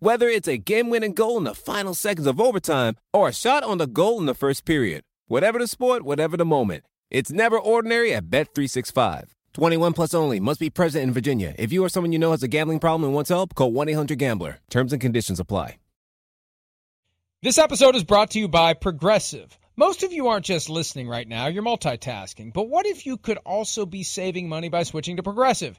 Whether it's a game-winning goal in the final seconds of overtime or a shot on the goal in the first period. Whatever the sport, whatever the moment. It's never ordinary at Bet365. 21 plus only. Must be present in Virginia. If you or someone you know has a gambling problem and wants help, call 1-800-GAMBLER. Terms and conditions apply. This episode is brought to you by Progressive. Most of you aren't just listening right now, you're multitasking. But what if you could also be saving money by switching to Progressive?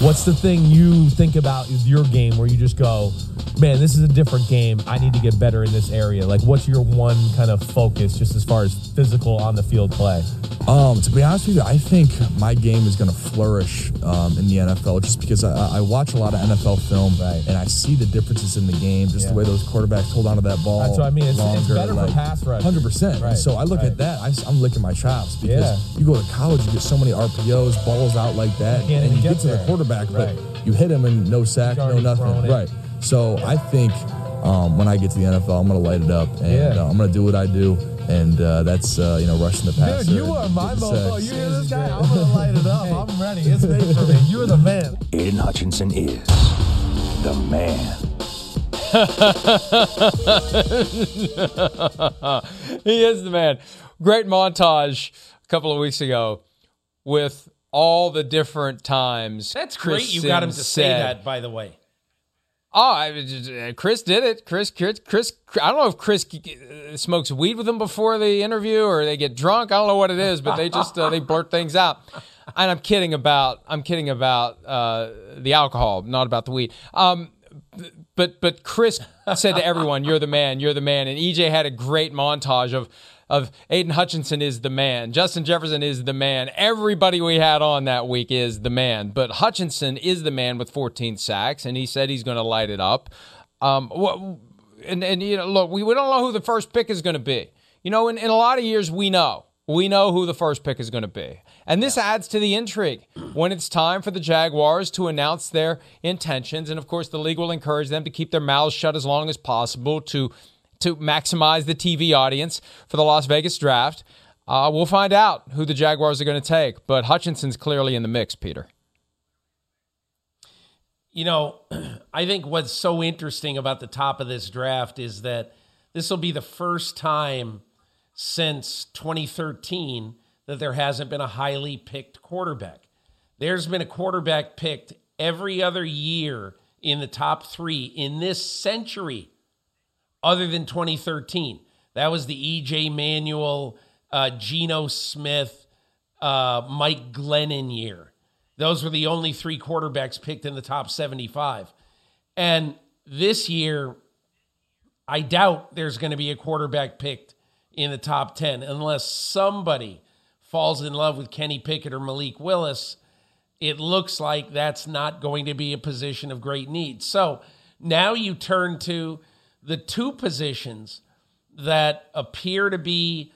What's the thing you think about is your game where you just go, man, this is a different game. I need to get better in this area. Like, what's your one kind of focus just as far as physical on the field play? Um, to be honest with you, I think my game is going to flourish um, in the NFL just because I, I, watch a lot of NFL film right. and I see the differences in the game, just yeah. the way those quarterbacks hold onto that ball. That's what I mean. It's, longer, it's better like, for pass rush. Hundred percent. Right. So I look right. at that. I, am licking my chops because yeah. you go to college, you get so many RPOs, balls out like that, and you get, get to the quarterback, but you hit him and no sack, no nothing. Right. So I think um, when I get to the NFL, I'm going to light it up and yeah. uh, I'm going to do what I do and uh, that's uh, you know rushing the passer. Dude, you are my mofo. You hear this guy? I'm gonna light it up. I'm ready. It's made for me. You're the man. Aidan Hutchinson is the man. he is the man. Great montage a couple of weeks ago with all the different times. That's Chris great. You got him to Simms say that, by the way. Oh, I, Chris did it. Chris, Chris, Chris. I don't know if Chris uh, smokes weed with them before the interview or they get drunk. I don't know what it is, but they just uh, they blurt things out. And I'm kidding about I'm kidding about uh, the alcohol, not about the weed. Um, but but Chris said to everyone, "You're the man. You're the man." And EJ had a great montage of of Aidan Hutchinson is the man. Justin Jefferson is the man. Everybody we had on that week is the man. But Hutchinson is the man with 14 sacks, and he said he's going to light it up. Um, what, and, and, you know, look, we, we don't know who the first pick is going to be. You know, in, in a lot of years, we know. We know who the first pick is going to be. And this adds to the intrigue when it's time for the Jaguars to announce their intentions. And of course, the league will encourage them to keep their mouths shut as long as possible to to maximize the TV audience for the Las Vegas draft. Uh, we'll find out who the Jaguars are going to take, but Hutchinson's clearly in the mix, Peter. You know, I think what's so interesting about the top of this draft is that this will be the first time since 2013 that there hasn't been a highly picked quarterback. There's been a quarterback picked every other year in the top three in this century, other than 2013. That was the EJ Manuel, uh, Geno Smith, uh, Mike Glennon year. Those were the only three quarterbacks picked in the top 75. And this year, I doubt there's going to be a quarterback picked in the top 10 unless somebody falls in love with Kenny Pickett or Malik Willis. It looks like that's not going to be a position of great need. So now you turn to the two positions that appear to be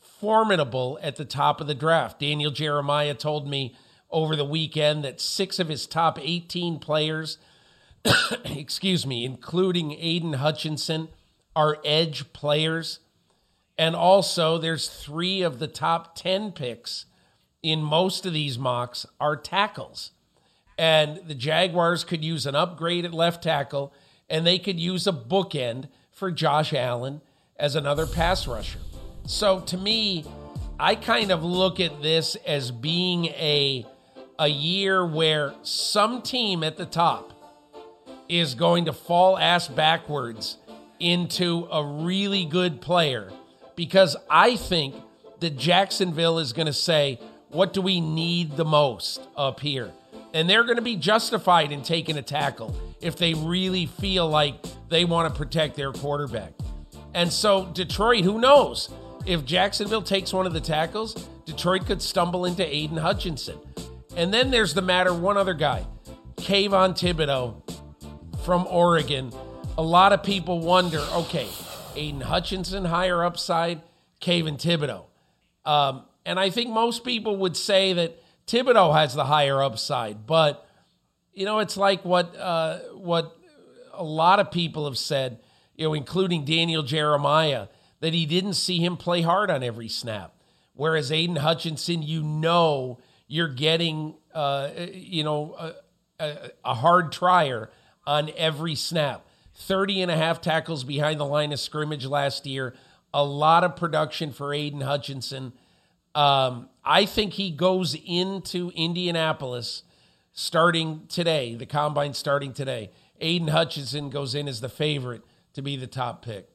formidable at the top of the draft. Daniel Jeremiah told me over the weekend that six of his top 18 players, excuse me, including Aidan Hutchinson, are edge players. And also, there's three of the top 10 picks in most of these mocks are tackles. And the Jaguars could use an upgrade at left tackle, and they could use a bookend for Josh Allen as another pass rusher. So to me, I kind of look at this as being a a year where some team at the top is going to fall ass backwards into a really good player because I think that Jacksonville is going to say, what do we need the most up here? And they're going to be justified in taking a tackle if they really feel like they want to protect their quarterback. And so, Detroit, who knows? If Jacksonville takes one of the tackles, Detroit could stumble into Aidan Hutchinson. And then there's the matter one other guy, Kayvon Thibodeaux from Oregon. A lot of people wonder okay, Aidan Hutchinson, higher upside, Kayvon Thibodeaux. Um, and I think most people would say that Thibodeaux has the higher upside, but you know, it's like what uh, what a lot of people have said, you know, including Daniel Jeremiah, that he didn't see him play hard on every snap. Whereas Aidan Hutchinson, you know, you're getting, uh, you know, a, a, a hard trier on every snap. 30 and a half tackles behind the line of scrimmage last year. A lot of production for Aidan Hutchinson. Um, I think he goes into Indianapolis starting today, the combine starting today. Aidan Hutchinson goes in as the favorite to be the top pick.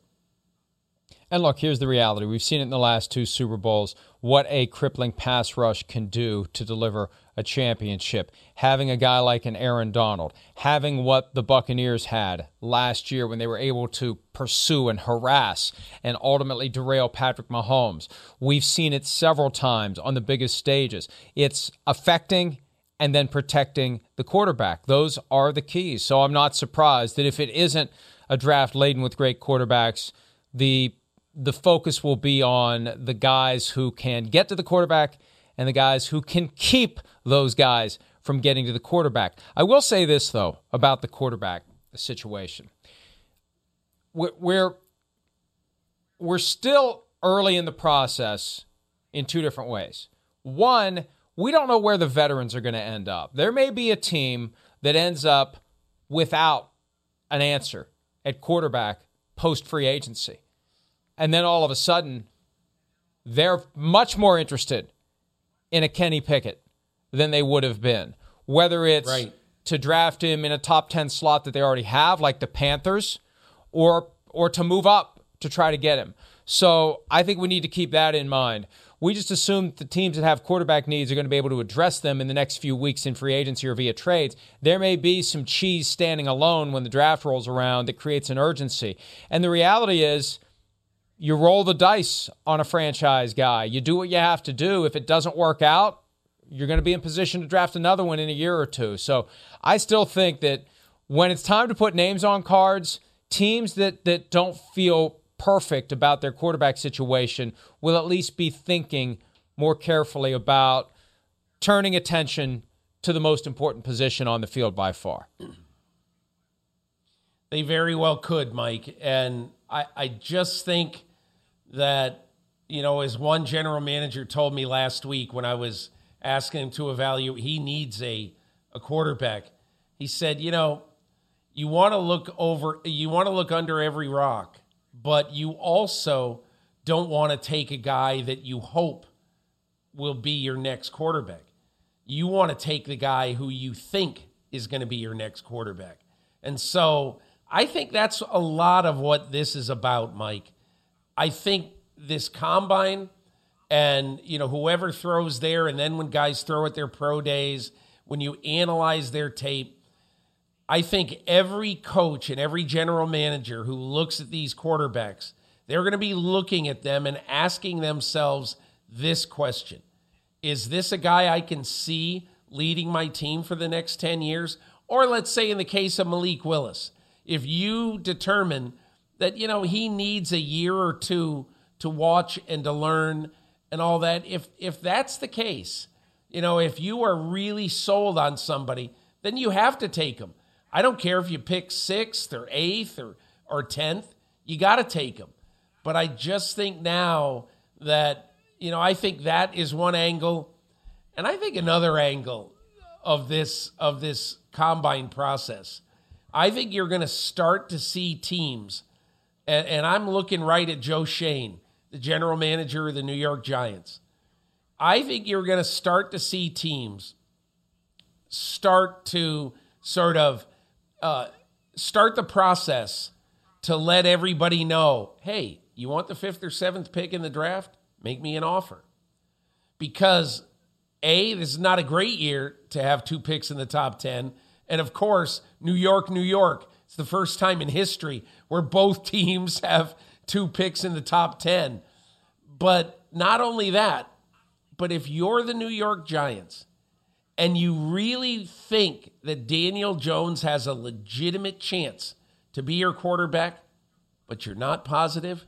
And look, here's the reality. We've seen it in the last two Super Bowls what a crippling pass rush can do to deliver a championship. Having a guy like an Aaron Donald, having what the Buccaneers had last year when they were able to pursue and harass and ultimately derail Patrick Mahomes. We've seen it several times on the biggest stages. It's affecting and then protecting the quarterback. Those are the keys. So I'm not surprised that if it isn't a draft laden with great quarterbacks, the the focus will be on the guys who can get to the quarterback and the guys who can keep those guys from getting to the quarterback. I will say this, though, about the quarterback situation. We're, we're still early in the process in two different ways. One, we don't know where the veterans are going to end up. There may be a team that ends up without an answer at quarterback post free agency and then all of a sudden they're much more interested in a Kenny Pickett than they would have been. Whether it's right. to draft him in a top 10 slot that they already have like the Panthers or or to move up to try to get him. So, I think we need to keep that in mind. We just assume that the teams that have quarterback needs are going to be able to address them in the next few weeks in free agency or via trades. There may be some cheese standing alone when the draft rolls around that creates an urgency. And the reality is, you roll the dice on a franchise guy. You do what you have to do. If it doesn't work out, you're going to be in position to draft another one in a year or two. So I still think that when it's time to put names on cards, teams that that don't feel perfect about their quarterback situation will at least be thinking more carefully about turning attention to the most important position on the field by far. They very well could, Mike. And I, I just think that, you know, as one general manager told me last week when I was asking him to evaluate, he needs a, a quarterback. He said, you know, you want to look over, you want to look under every rock, but you also don't want to take a guy that you hope will be your next quarterback. You want to take the guy who you think is going to be your next quarterback. And so I think that's a lot of what this is about, Mike. I think this combine and you know whoever throws there and then when guys throw at their pro days when you analyze their tape I think every coach and every general manager who looks at these quarterbacks they're going to be looking at them and asking themselves this question Is this a guy I can see leading my team for the next 10 years? Or let's say in the case of Malik Willis, if you determine that you know he needs a year or two to watch and to learn and all that if if that's the case you know if you are really sold on somebody then you have to take them i don't care if you pick sixth or eighth or or tenth you got to take them but i just think now that you know i think that is one angle and i think another angle of this of this combine process. I think you're going to start to see teams and, and I'm looking right at Joe Schoen, the general manager of the New York Giants. I think you're going to start to see teams start to sort of uh, start the process to let everybody know hey, you want the fifth or seventh pick in the draft? Make me an offer. Because A, this is not a great year to have two picks in the top 10. And of course, New York, New York, it's the first time in history where both teams have two picks in the top 10. But not only that, but if you're the New York Giants and you really think that Daniel Jones has a legitimate chance to be your quarterback, but you're not positive,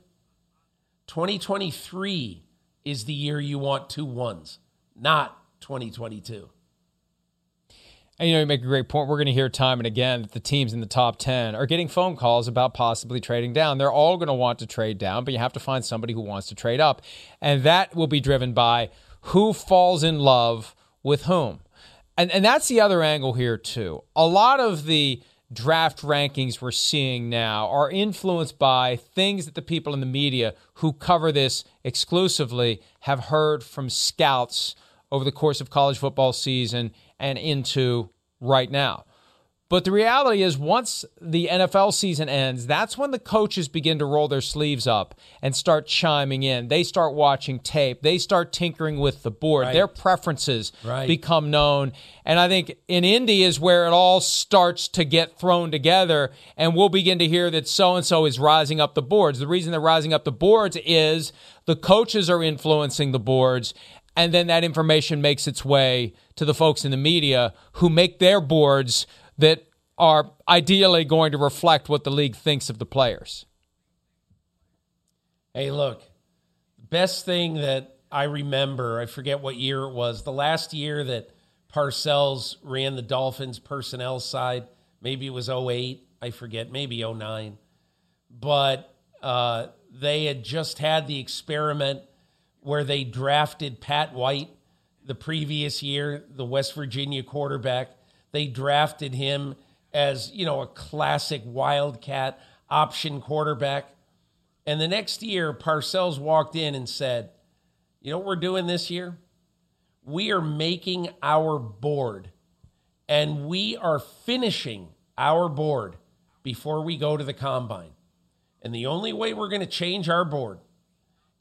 2023 is the year you want two ones, not 2022. And you know, you make a great point. We're going to hear time and again that the teams in the top 10 are getting phone calls about possibly trading down. They're all going to want to trade down, but you have to find somebody who wants to trade up. And that will be driven by who falls in love with whom. And, and that's the other angle here, too. A lot of the draft rankings we're seeing now are influenced by things that the people in the media who cover this exclusively have heard from scouts over the course of college football season and into right now. But the reality is, once the NFL season ends, that's when the coaches begin to roll their sleeves up and start chiming in. They start watching tape. They start tinkering with the board. Right. Their preferences Right. become known. And I think in Indy is where it all starts to get thrown together. And we'll begin to hear that so and so is rising up the boards. The reason they're rising up the boards is the coaches are influencing the boards. And then that information makes its way to the folks in the media who make their boards that are ideally going to reflect what the league thinks of the players. Hey, look, the best thing that I remember, I forget what year it was, the last year that Parcells ran the Dolphins personnel side, maybe it was 08, I forget, maybe 09. But uh, they had just had the experiment where they drafted Pat White the previous year, the West Virginia quarterback. They drafted him as, you know, a classic wildcat option quarterback. And the next year, Parcells walked in and said, You know what we're doing this year? We are making our board and we are finishing our board before we go to the combine. And the only way we're going to change our board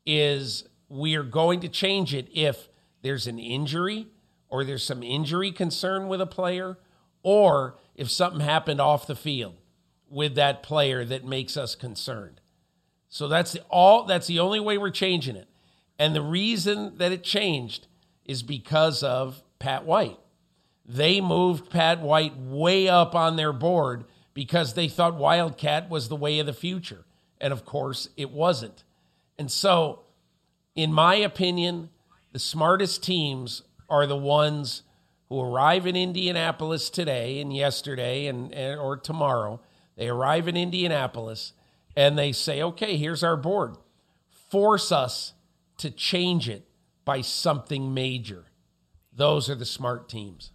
is we are going to change it if there's an injury or there's some injury concern with a player or if something happened off the field with that player that makes us concerned. So that's the all that's the only way we're changing it. And the reason that it changed is because of Pat White. They moved Pat White way up on their board because they thought Wildcat was the way of the future. And of course, it wasn't. And so, in my opinion, the smartest teams are the ones who arrive in Indianapolis today and yesterday and, and or tomorrow. They arrive in Indianapolis and they say, "Okay, here's our board. Force us to change it by something major." Those are the smart teams.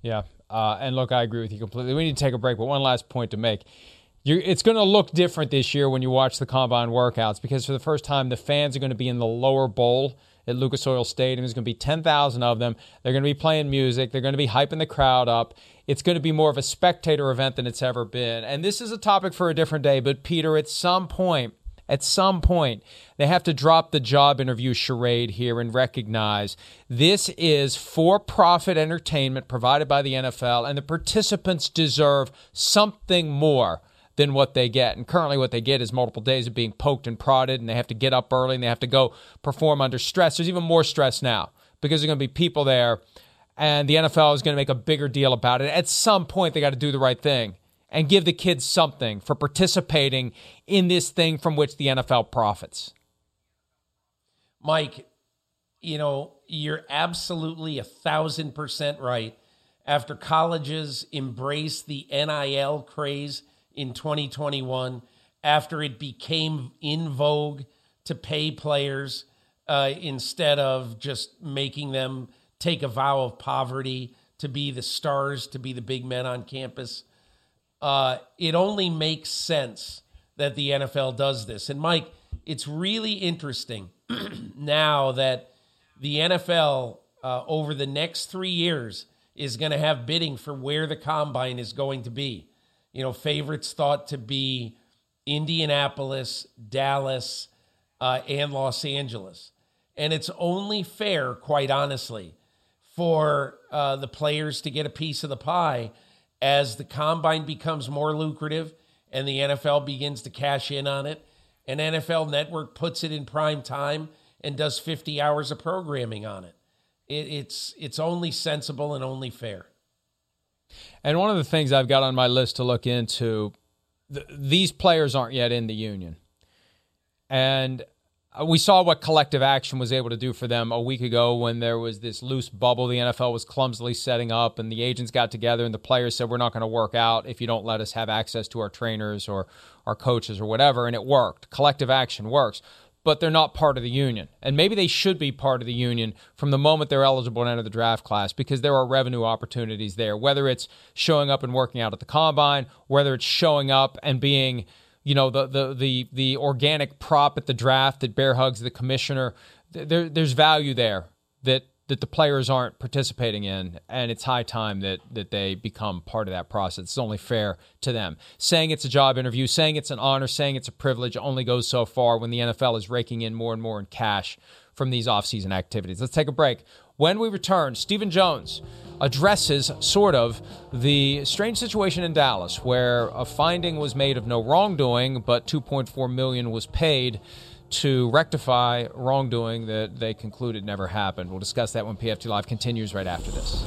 Yeah. Uh, and look, I agree with you completely. We need to take a break, but one last point to make. You're, it's going to look different this year when you watch the combine workouts because for the first time, the fans are going to be in the lower bowl at Lucas Oil Stadium. There's going to be 10,000 of them. They're going to be playing music. They're going to be hyping the crowd up. It's going to be more of a spectator event than it's ever been. And this is a topic for a different day, but Peter, at some point, at some point, they have to drop the job interview charade here and recognize this is for profit entertainment provided by the NFL, and the participants deserve something more than what they get. And currently, what they get is multiple days of being poked and prodded, and they have to get up early and they have to go perform under stress. There's even more stress now because there's going to be people there, and the NFL is going to make a bigger deal about it. At some point, they got to do the right thing and give the kids something for participating in this thing from which the NFL profits. Mike, you know, you're absolutely a thousand percent right. After colleges embrace the NIL craze in 2021, after it became in vogue to pay players uh, instead of just making them take a vow of poverty to be the stars, to be the big men on campus, uh, it only makes sense that the NFL does this. And Mike, it's really interesting now that the NFL uh, over the next three years is going to have bidding for where the combine is going to be. You know, favorites thought to be Indianapolis, Dallas, uh, and Los Angeles. And it's only fair, quite honestly, for uh, the players to get a piece of the pie as the combine becomes more lucrative and the NFL begins to cash in on it. And NFL Network puts it in prime time and does 50 hours of programming on it. it it's it's only sensible and only fair. And one of the things I've got on my list to look into, th- these players aren't yet in the union. And uh, we saw what collective action was able to do for them a week ago when there was this loose bubble the NFL was clumsily setting up, and the agents got together and the players said, We're not going to work out if you don't let us have access to our trainers or our coaches or whatever. And it worked. Collective action works but they're not part of the union. And maybe they should be part of the union from the moment they're eligible to enter the draft class because there are revenue opportunities there, whether it's showing up and working out at the combine, whether it's showing up and being you know the the the the organic prop at the draft that bear hugs the commissioner there, there's value there that that the players aren't participating in, and it's high time that that they become part of that process. It's only fair to them. Saying it's a job interview, saying it's an honor, saying it's a privilege only goes so far when the NFL is raking in more and more in cash from these offseason activities. Let's take a break. When we return, Stephen Jones addresses sort of the strange situation in Dallas where a finding was made of no wrongdoing, but 2.4 million was paid to rectify wrongdoing that they concluded never happened. We'll discuss that when PFT Live continues right after this.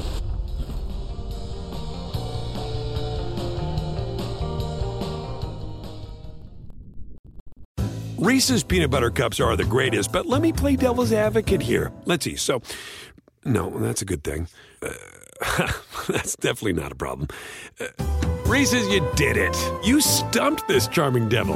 Reese's peanut butter cups are the greatest, but let me play devil's advocate here. Let's see. So, no, that's a good thing. Uh, that's definitely not a problem. Uh, Reese's, you did it. You stumped this charming devil.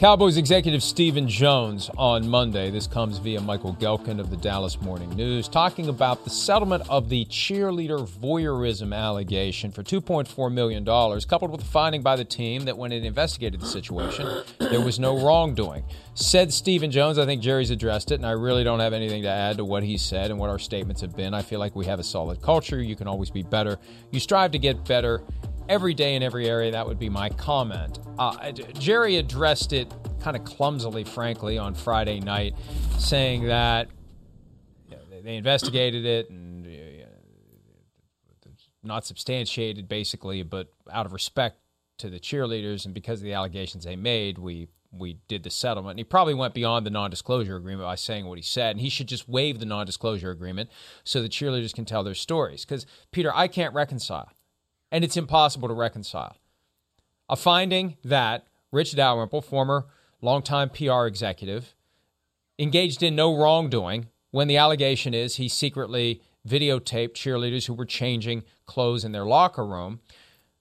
Cowboys executive Stephen Jones on Monday, this comes via Michael Gehlken of the Dallas Morning News, talking about the settlement of the cheerleader voyeurism allegation for $2.4 million, coupled with a finding by the team that when it investigated the situation, there was no wrongdoing. Said Stephen Jones, I think Jerry's addressed it, and I really don't have anything to add to what he said and what our statements have been. I feel like we have a solid culture. You can always be better. You strive to get better every day in every area. That would be my comment. Uh, Jerry addressed it kind of clumsily, frankly, on Friday night, saying that you know, they investigated it and not substantiated, basically, but out of respect to the cheerleaders and because of the allegations they made, we we did the settlement. And he probably went beyond the non-disclosure agreement by saying what he said. And he should just waive the non-disclosure agreement so the cheerleaders can tell their stories. Because Peter, I can't reconcile and it's impossible to reconcile. A finding that Rich Dalrymple, former longtime PR executive, engaged in no wrongdoing when the allegation is he secretly videotaped cheerleaders who were changing clothes in their locker room.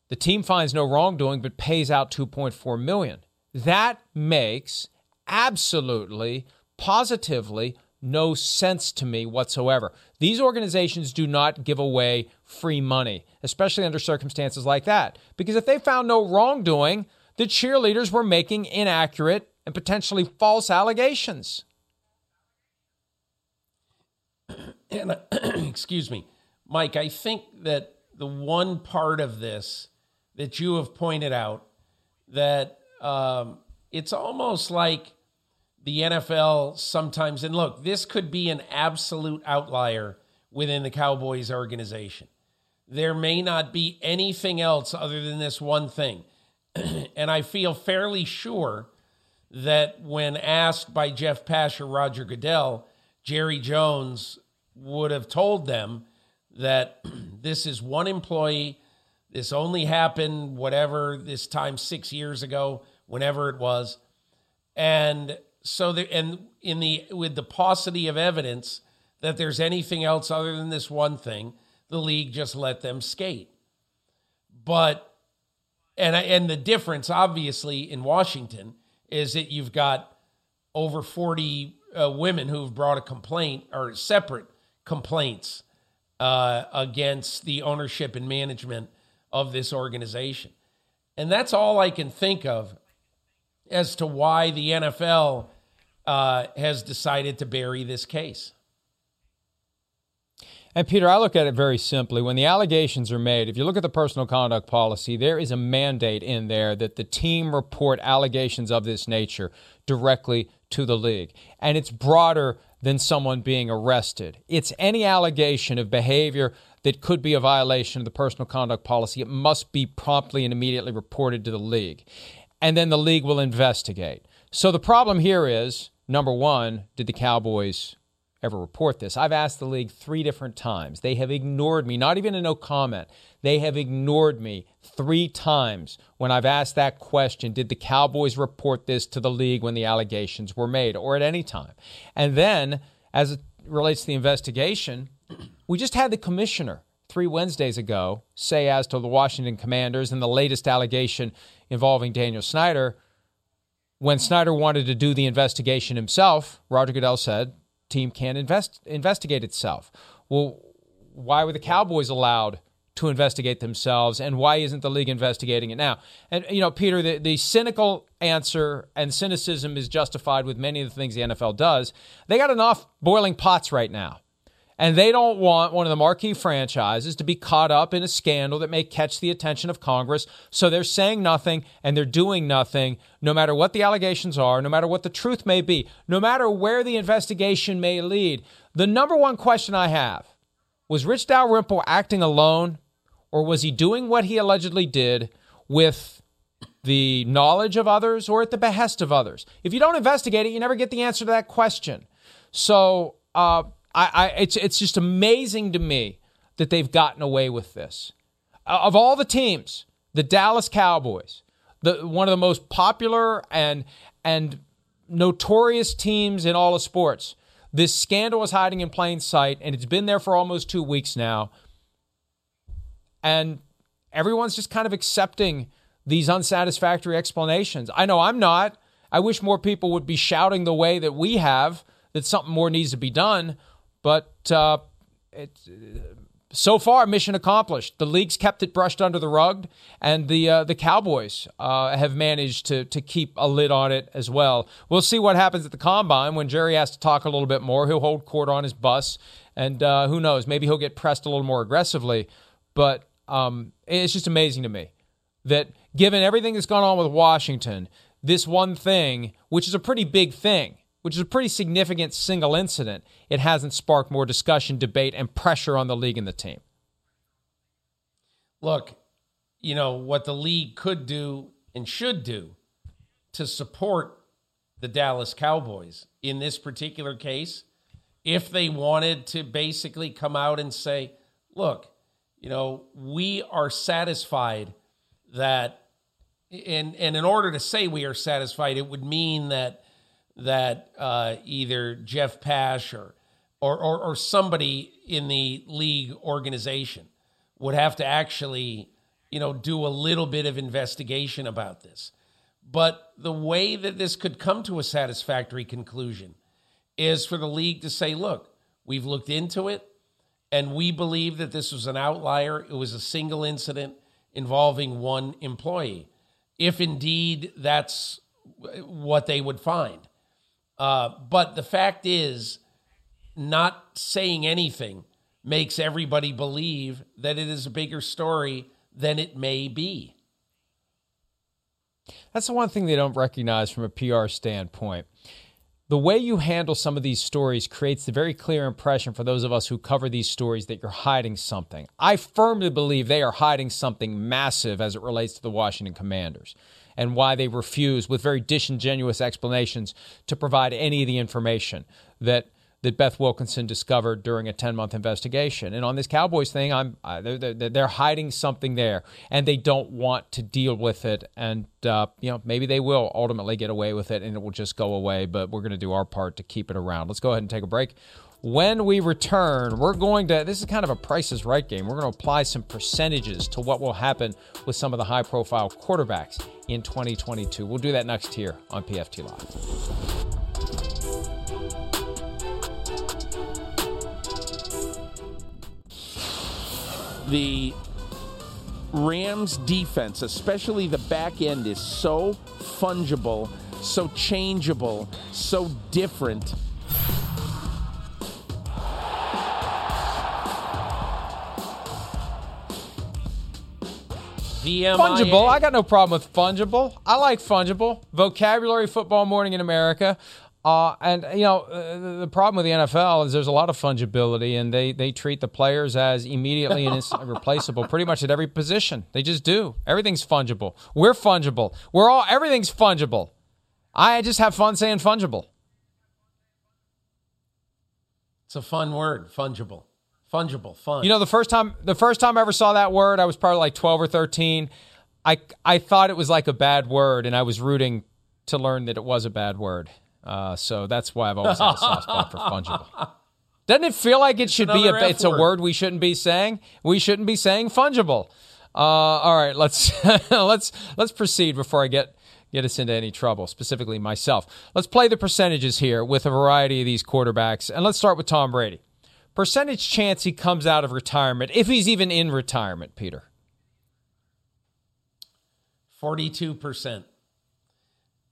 The team finds no wrongdoing but pays out 2.4 million. That makes absolutely positively no sense to me whatsoever. These organizations do not give away free money, especially under circumstances like that. Because if they found no wrongdoing, the cheerleaders were making inaccurate and potentially false allegations. And excuse me, Mike, I think that the one part of this that you have pointed out that um, it's almost like the NFL sometimes, and look, this could be an absolute outlier within the Cowboys organization. There may not be anything else other than this one thing. and I feel fairly sure that when asked by Jeff Pash or Roger Goodell, Jerry Jones would have told them that this is one employee. This only happened, whatever, this time six years ago, whenever it was. And so, there, and in the, with the paucity of evidence that there's anything else other than this one thing, the league just let them skate. But, and, and the difference, obviously, in Washington is that you've got over 40 uh, women who've brought a complaint or separate complaints uh, against the ownership and management of this organization. And that's all I can think of as to why the NFL uh, has decided to bury this case. And Peter, I look at it very simply. When the allegations are made, if you look at the personal conduct policy, there is a mandate in there that the team report allegations of this nature directly to the league. And it's broader than someone being arrested. It's any allegation of behavior that could be a violation of the personal conduct policy. It must be promptly and immediately reported to the league. And then the league will investigate. So the problem here is number one, did the Cowboys ever report this. I've asked the league three different times. They have ignored me, not even a no comment. They have ignored me three times when I've asked that question Did the Cowboys report this to the league when the allegations were made or at any time? And then, as it relates to the investigation, we just had the commissioner three Wednesdays ago say as to the Washington Commanders and the latest allegation involving Daniel Snyder. When Snyder wanted to do the investigation himself, Roger Goodell said, team can't invest, investigate itself. Well, why were the Cowboys allowed to investigate themselves, and why isn't the league investigating it now? And you know, Peter, the, the cynical answer and cynicism is justified with many of the things the NFL does. They got enough boiling pots right now. And they don't want one of the marquee franchises to be caught up in a scandal that may catch the attention of Congress. So they're saying nothing and they're doing nothing, no matter what the allegations are, no matter what the truth may be, no matter where the investigation may lead. The number one question I have was Rich Dalrymple acting alone, or was he doing what he allegedly did with the knowledge of others or at the behest of others? If you don't investigate it, you never get the answer to that question. So, uh, I, I it's it's just amazing to me that they've gotten away with this. Of all the teams, the Dallas Cowboys, the one of the most popular and and notorious teams in all of sports. This scandal is hiding in plain sight, and it's been there for almost two weeks now. And everyone's just kind of accepting these unsatisfactory explanations. I know I'm not. I wish more people would be shouting the way that we have that something more needs to be done. But uh, it's so far mission accomplished. The league's kept it brushed under the rug, and the uh, the Cowboys uh, have managed to to keep a lid on it as well. We'll see what happens at the combine when Jerry has to talk a little bit more. He'll hold court on his bus, and uh, who knows? Maybe he'll get pressed a little more aggressively. But um, it's just amazing to me that given everything that's gone on with Washington, this one thing, which is a pretty big thing, which is a pretty significant single incident, it hasn't sparked more discussion, debate, and pressure on the league and the team. Look, you know, what the league could do and should do to support the Dallas Cowboys in this particular case, if they wanted to basically come out and say, look, you know, we are satisfied that, and, and in order to say we are satisfied, it would mean that that uh, either Jeff Pash or, or, or, or somebody in the league organization would have to actually, you know, do a little bit of investigation about this. But the way that this could come to a satisfactory conclusion is for the league to say, look, we've looked into it and we believe that this was an outlier. It was a single incident involving one employee. If indeed that's what they would find. Uh, but the fact is, not saying anything makes everybody believe that it is a bigger story than it may be. That's the one thing they don't recognize from a PR standpoint. the way you handle some of these stories creates the very clear impression for those of us who cover these stories that you're hiding something. I firmly believe they are hiding something massive as it relates to the Washington Commanders and why they refuse, with very disingenuous explanations, to provide any of the information that that Beth Wilkinson discovered during a 10 month investigation. And on this Cowboys thing, I'm they're, they're, they're, hiding something there, and they don't want to deal with it. And uh, you know maybe they will ultimately get away with it, and it will just go away. But we're going to do our part to keep it around. Let's go ahead and take a break. When we return, we're going to, this is kind of a prices right game. We're going to apply some percentages to what will happen with some of the high profile quarterbacks in 2022. We'll do that next here on PFT Live. the Rams defense, especially the back end, is so fungible, so changeable, so different. VMIA. Fungible. I got no problem with fungible. I like fungible. Vocabulary football morning in America. Uh, and you know uh, the problem with the NFL is there's a lot of fungibility, and they they treat the players as immediately and replaceable, pretty much at every position. They just do. Everything's fungible. We're fungible. We're all everything's fungible. I just have fun saying fungible. It's a fun word, fungible, fungible, fun. You know, the first time the first time I ever saw that word, I was probably like 12 or 13. I I thought it was like a bad word, and I was rooting to learn that it was a bad word. Uh, so that's why I've always had a soft spot for fungible. Doesn't it feel like it should be a? F it's word. a word we shouldn't be saying. We shouldn't be saying fungible. Uh, all right, let's let's let's proceed before I get get us into any trouble, specifically myself. Let's play the percentages here with a variety of these quarterbacks, and let's start with Tom Brady. Percentage chance he comes out of retirement, if he's even in retirement, Peter. Forty-two percent.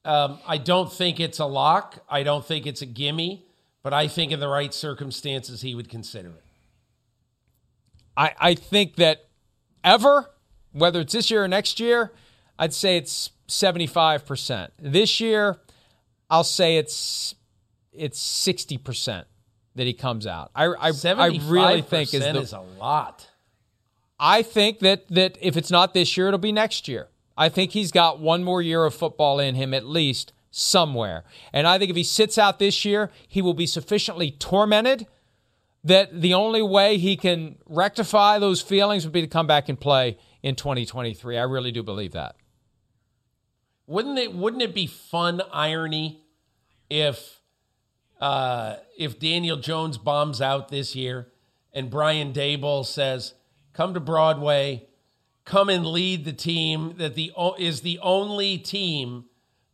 Um, I don't think it's a lock. I don't think it's a gimme, but I think in the right circumstances he would consider it. I, I think that ever, whether it's this year or next year, I'd say it's 75%. This year, I'll say it's it's 60% that he comes out. I I, I really think is, the, is a lot. I think that that if it's not this year, it'll be next year. I think he's got one more year of football in him at least somewhere. And I think if he sits out this year, he will be sufficiently tormented that the only way he can rectify those feelings would be to come back and play in 2023. I really do believe that. Wouldn't it wouldn't it be fun irony if uh, if Daniel Jones bombs out this year and Brian Daboll says, "Come to Broadway, come and lead the team that the is the only team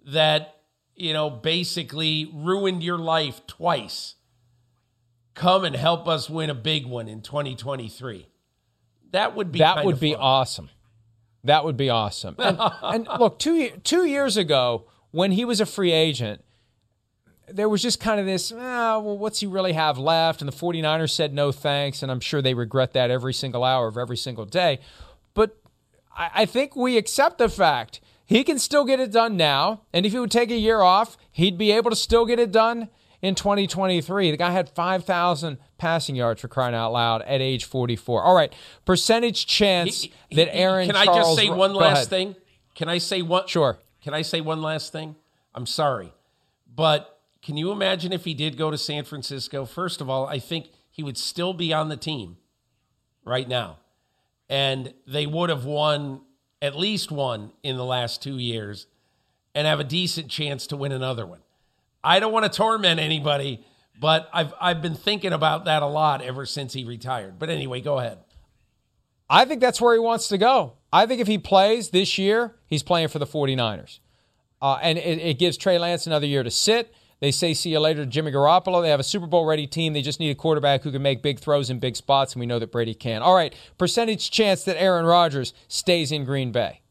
that you know basically ruined your life twice come and help us win a big one in 2023 that would be that would be fun. awesome. That would be awesome. And, and look two two years ago when he was a free agent there was just kind of this, oh, well, what's he really have left? And the 49ers said no thanks. And I'm sure they regret that every single hour of every single day. But I think we accept the fact he can still get it done now. And if he would take a year off, he'd be able to still get it done in 2023. The guy had 5,000 passing yards for crying out loud at age 44. All right, percentage chance he, he, that Aaron. Can Charles, I just say one last thing? Can I say one? Sure. Can I say one last thing? I'm sorry, but can you imagine if he did go to San Francisco? First of all, I think he would still be on the team right now and they would have won at least one in the last two years and have a decent chance to win another one. I don't want to torment anybody, but I've I've been thinking about that a lot ever since he retired. But anyway, go ahead. I think that's where he wants to go. I think if he plays this year, he's playing for the 49ers. Uh, and it, it gives Trey Lance another year to sit. They say see you later to Jimmy Garoppolo. They have a Super Bowl ready team. They just need a quarterback who can make big throws in big spots, and we know that Brady can. All right, percentage chance that Aaron Rodgers stays in Green Bay.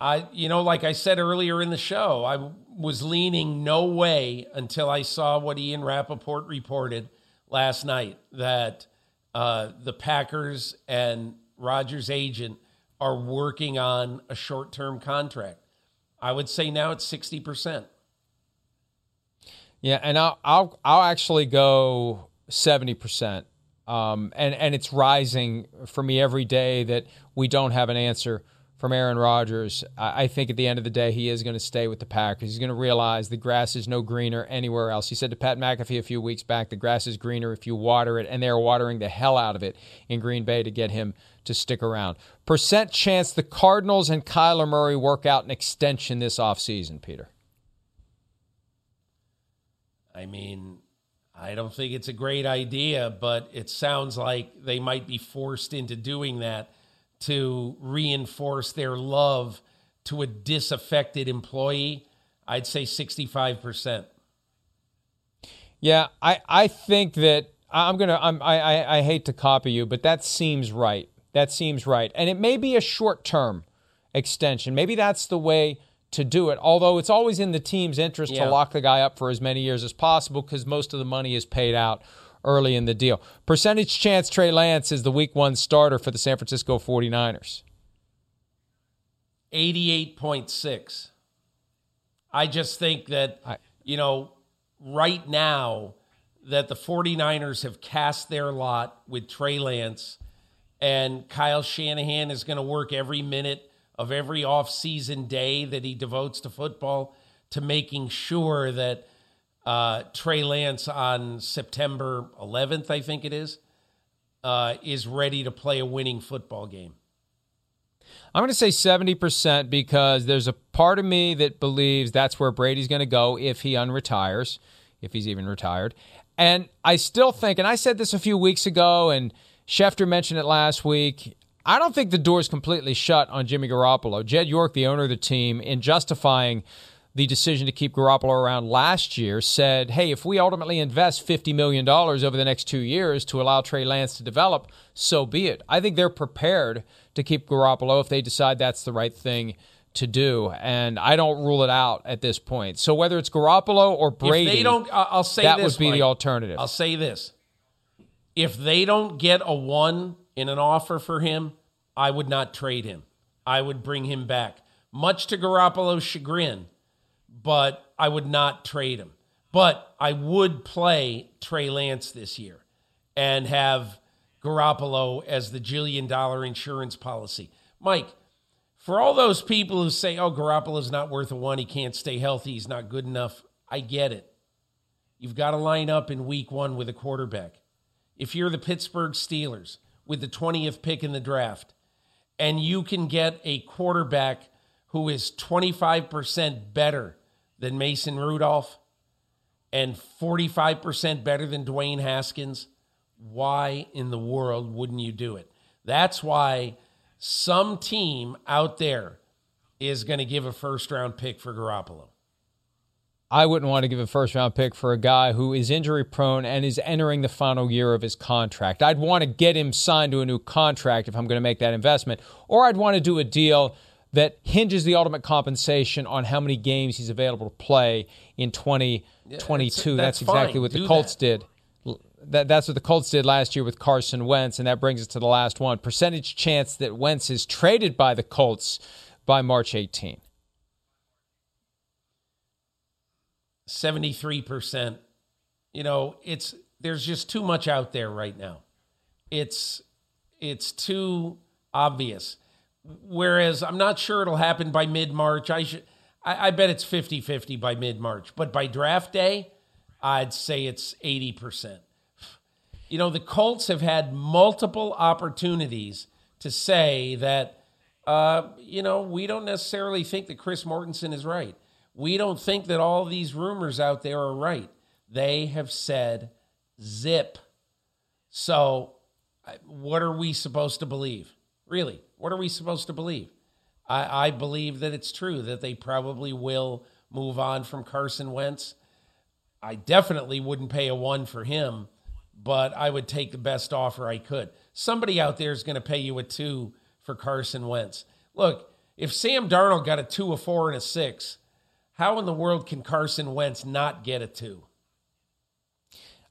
I, you know, like I said earlier in the show, I was leaning no way until I saw what Ian Rapoport reported last night that uh, the Packers and Rodgers' agent are working on a short term contract. I would say now it's 60%. Yeah, and I'll I'll, I'll actually go seventy percent, um, and and it's rising for me every day that we don't have an answer from Aaron Rodgers. I, I think at the end of the day he is going to stay with the Packers. He's going to realize the grass is no greener anywhere else. He said to Pat McAfee a few weeks back, "The grass is greener if you water it," and they are watering the hell out of it in Green Bay to get him to stick around. Percent chance the Cardinals and Kyler Murray work out an extension this offseason, Peter. I mean, I don't think it's a great idea, but it sounds like they might be forced into doing that to reinforce their love to a disaffected employee. I'd say 65%. Yeah, I, I think that I'm gonna I, I I hate to copy you, but that seems right. That seems right, and it may be a short term extension. Maybe that's the way to do it. Although it's always in the team's interest Yeah. to lock the guy up for as many years as possible because most of the money is paid out early in the deal. Percentage chance Trey Lance is the week one starter for the San Francisco 49ers. 88.6. I just think that, you know, right now that the 49ers have cast their lot with Trey Lance and Kyle Shanahan is going to work every minute of every offseason day that he devotes to football to making sure that uh, Trey Lance on September 11th, I think it is, uh, is ready to play a winning football game. I'm going to say 70% because there's a part of me that believes that's where Brady's going to go if he unretires, if he's even retired. And I still think, and I said this a few weeks ago, and Schefter mentioned it last week. I don't think the door's completely shut on Jimmy Garoppolo. Jed York, the owner of the team, in justifying the decision to keep Garoppolo around last year, said, hey, if we ultimately invest $50 million over the next two years to allow Trey Lance to develop, so be it. I think they're prepared to keep Garoppolo if they decide that's the right thing to do. And I don't rule it out at this point. So whether it's Garoppolo or Brady, If they don't, I'll say that this, would be Mike. the alternative. I'll say this: if they don't get a one in an offer for him, I would not trade him. I would bring him back, much to Garoppolo's chagrin, but I would not trade him. But I would play Trey Lance this year and have Garoppolo as the jillion dollar insurance policy. Mike, for all those people who say, oh, Garoppolo's not worth a one, he can't stay healthy, he's not good enough, I get it. You've got to line up in week one with a quarterback. If you're the Pittsburgh Steelers with the 20th pick in the draft, and you can get a quarterback who is 25% better than Mason Rudolph and 45% better than Dwayne Haskins, why in the world wouldn't you do it? That's why some team out there is going to give a first round pick for Garoppolo. I wouldn't want to give a first round pick for a guy who is injury prone and is entering the final year of his contract. I'd want to get him signed to a new contract if I'm going to make that investment, or I'd want to do a deal that hinges the ultimate compensation on how many games he's available to play in 2022. that's that's, exactly what the Colts that. did. That, that's what the Colts did last year with Carson Wentz, and that brings us to the last one. Percentage chance that Wentz is traded by the Colts by March 18. 73%. You know, it's there's just too much out there right now. It's it's too obvious. Whereas I'm not sure it'll happen by mid-March. I should I, I bet it's 50-50 by mid-March. But by draft day, I'd say it's 80%. You know, the Colts have had multiple opportunities to say that uh, you know, we don't necessarily think that Chris Mortensen is right. We don't think that all these rumors out there are right. They have said zip. So, what are we supposed to believe? Really, what are we supposed to believe? I, I believe that it's true that they probably will move on from Carson Wentz. I definitely wouldn't pay a one for him, but I would take the best offer I could. Somebody out there is going to pay you a two for Carson Wentz. Look, if Sam Darnold got a two, a four, and a six, how in the world can Carson Wentz not get a two?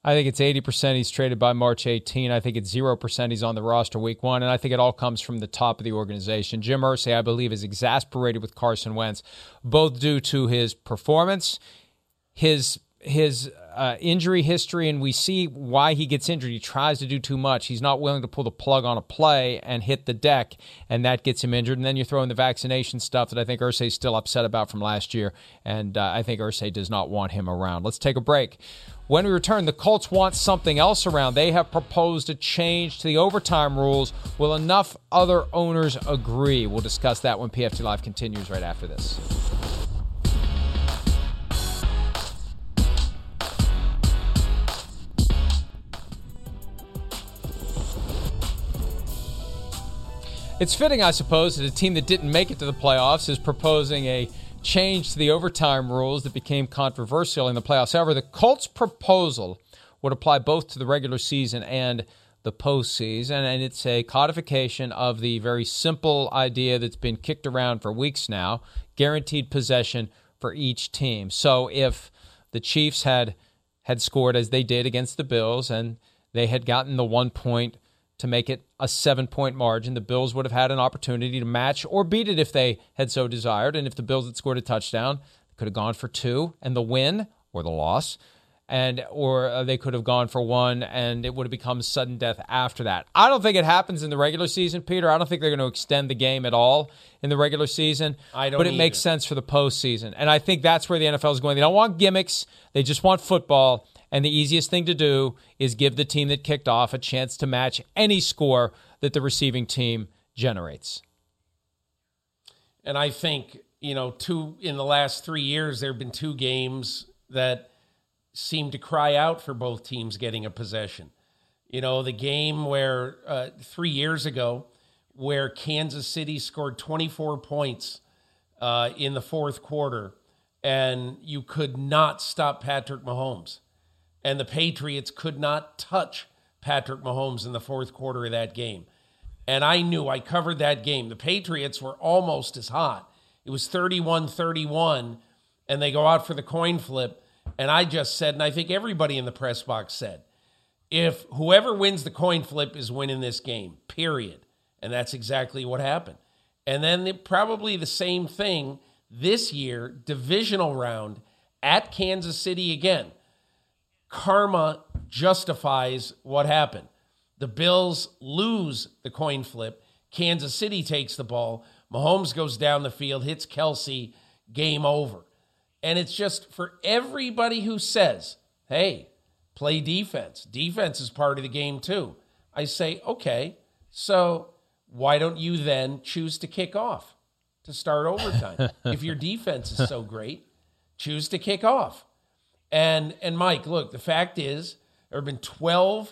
I think it's 80% he's traded by March 18. I think it's 0% he's on the roster week one. And I think it all comes from the top of the organization. Jim Irsay, I believe, is exasperated with Carson Wentz, both due to his performance, his his uh, injury history and we see why he gets injured. He tries to do too much. He's not willing to pull the plug on a play and hit the deck, and that gets him injured. And then you throw in the vaccination stuff that I think Irsay's still upset about from last year, and uh, I think Irsay does not want him around. Let's take a break. When we return, the Colts want something else around. They have proposed a change to the overtime rules. Will enough other owners agree? We'll discuss that when PFT Live continues right after this. It's fitting, I suppose, that a team that didn't make it to the playoffs is proposing a change to the overtime rules that became controversial in the playoffs. However, the Colts' proposal would apply both to the regular season and the postseason, and it's a codification of the very simple idea that's been kicked around for weeks now guaranteed possession for each team. So if the Chiefs had had scored as they did against the Bills and they had gotten the one point to make it a seven point margin. The Bills would have had an opportunity to match or beat it if they had so desired. And if the Bills had scored a touchdown, they could have gone for two and the win or the loss. And or uh, they could have gone for one, and it would have become sudden death after that. I don't think it happens in the regular season, Peter. I don't think they're going to extend the game at all in the regular season. I don't but it either. makes sense for the postseason, and I think that's where the NFL is going. They don't want gimmicks; they just want football. And the easiest thing to do is give the team that kicked off a chance to match any score that the receiving team generates. And I think, you know, two in the last three years, there have been two games that seem to cry out for both teams getting a possession. You know, the game where uh, three years ago, where Kansas City scored 24 points uh, in the fourth quarter, and you could not stop Patrick Mahomes. And the Patriots could not touch Patrick Mahomes in the fourth quarter of that game. And I knew I covered that game. The Patriots were almost as hot. It was 31 31, and they go out for the coin flip. And I just said, and I think everybody in the press box said, if whoever wins the coin flip is winning this game, period. And that's exactly what happened. And then the, probably the same thing this year, divisional round at Kansas City again. Karma justifies what happened. The Bills lose the coin flip. Kansas City takes the ball. Mahomes goes down the field, hits Kelce, game over. And it's just for everybody who says, hey, play defense. Defense is part of the game too. I say, okay, so why don't you then choose to kick off to start overtime? if your defense is so great, choose to kick off. And and Mike, look, the fact is there have been 12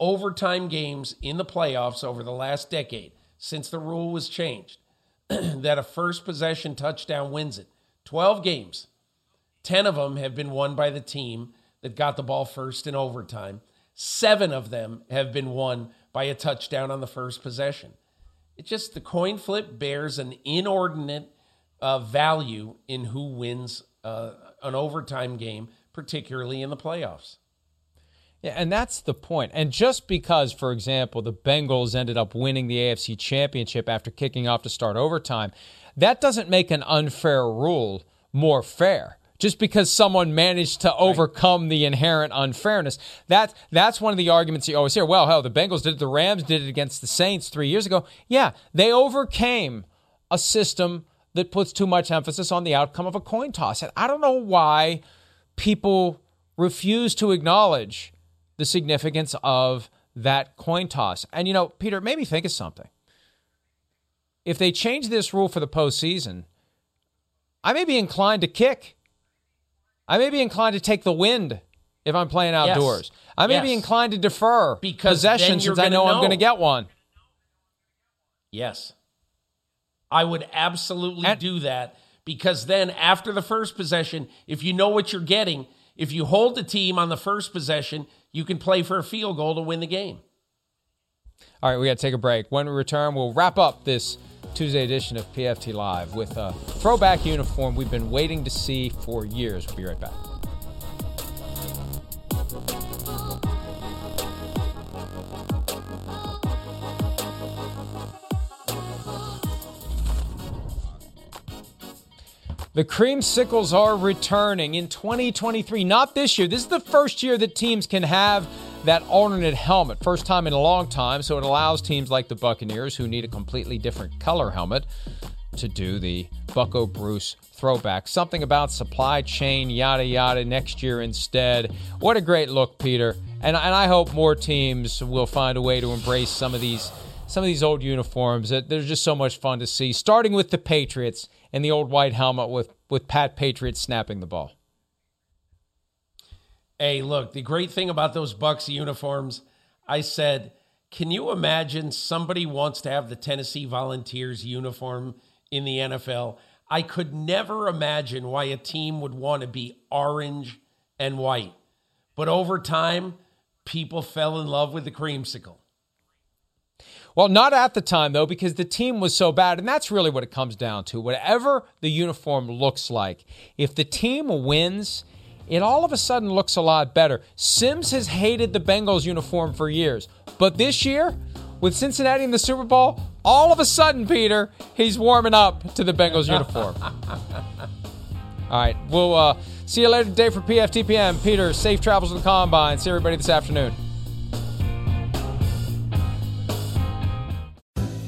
overtime games in the playoffs over the last decade since the rule was changed that a first possession touchdown wins it. 12 games. 10 of them have been won by the team that got the ball first in overtime. 7 of them have been won by a touchdown on the first possession. It just the coin flip bears an inordinate uh, value in who wins uh, an overtime game particularly in the playoffs. Yeah, and that's the point. And just because, for example, the Bengals ended up winning the AFC Championship after kicking off to start overtime, that doesn't make an unfair rule more fair. Just because someone managed to overcome right. the inherent unfairness. That, that's one of the arguments you always hear. Well, hell, the Bengals did it, the Rams did it against the Saints three years ago. Yeah, they overcame a system that puts too much emphasis on the outcome of a coin toss. And I don't know why people refuse to acknowledge the significance of that coin toss. And you know, Peter, it made me think of something. If they change this rule for the postseason, I may be inclined to kick. I may be inclined to take the wind if I'm playing outdoors. Yes. I may yes. be inclined to defer because possession since I know, know I'm going to get one. Yes. I would absolutely And- do that because then after the first possession, if you know what you're getting, if you hold the team on the first possession, you can play for a field goal to win the game. All right, we got to take a break. When we return, we'll wrap up this Tuesday edition of PFT Live with a throwback uniform we've been waiting to see for years. We'll be right back. The creamsicles are returning in 2023, not this year. This is the first year that teams can have that alternate helmet. First time in a long time, so it allows teams like the Buccaneers, who need a completely different color helmet, to do the Bucco Bruce throwback. Something about supply chain, yada yada, next year instead. What a great look, Peter. And, and I hope more teams will find a way to embrace some of these some of these old uniforms. They're just so much fun to see. Starting with the Patriots and the old white helmet with, with Pat Patriot snapping the ball. Hey, look, the great thing about those Bucs uniforms, I said, can you imagine somebody wants to have the Tennessee Volunteers uniform in the NFL? I could never imagine why a team would want to be orange and white. But over time, people fell in love with the creamsicle. Well, not at the time, though, because the team was so bad. And that's really what it comes down to. Whatever the uniform looks like, if the team wins, it all of a sudden looks a lot better. Simms has hated the Bengals uniform for years. But this year, with Cincinnati in the Super Bowl, all of a sudden, Peter, he's warming up to the Bengals uniform. all right, we'll uh, see you later today for PFTPM. Peter, safe travels to the combine. See everybody this afternoon.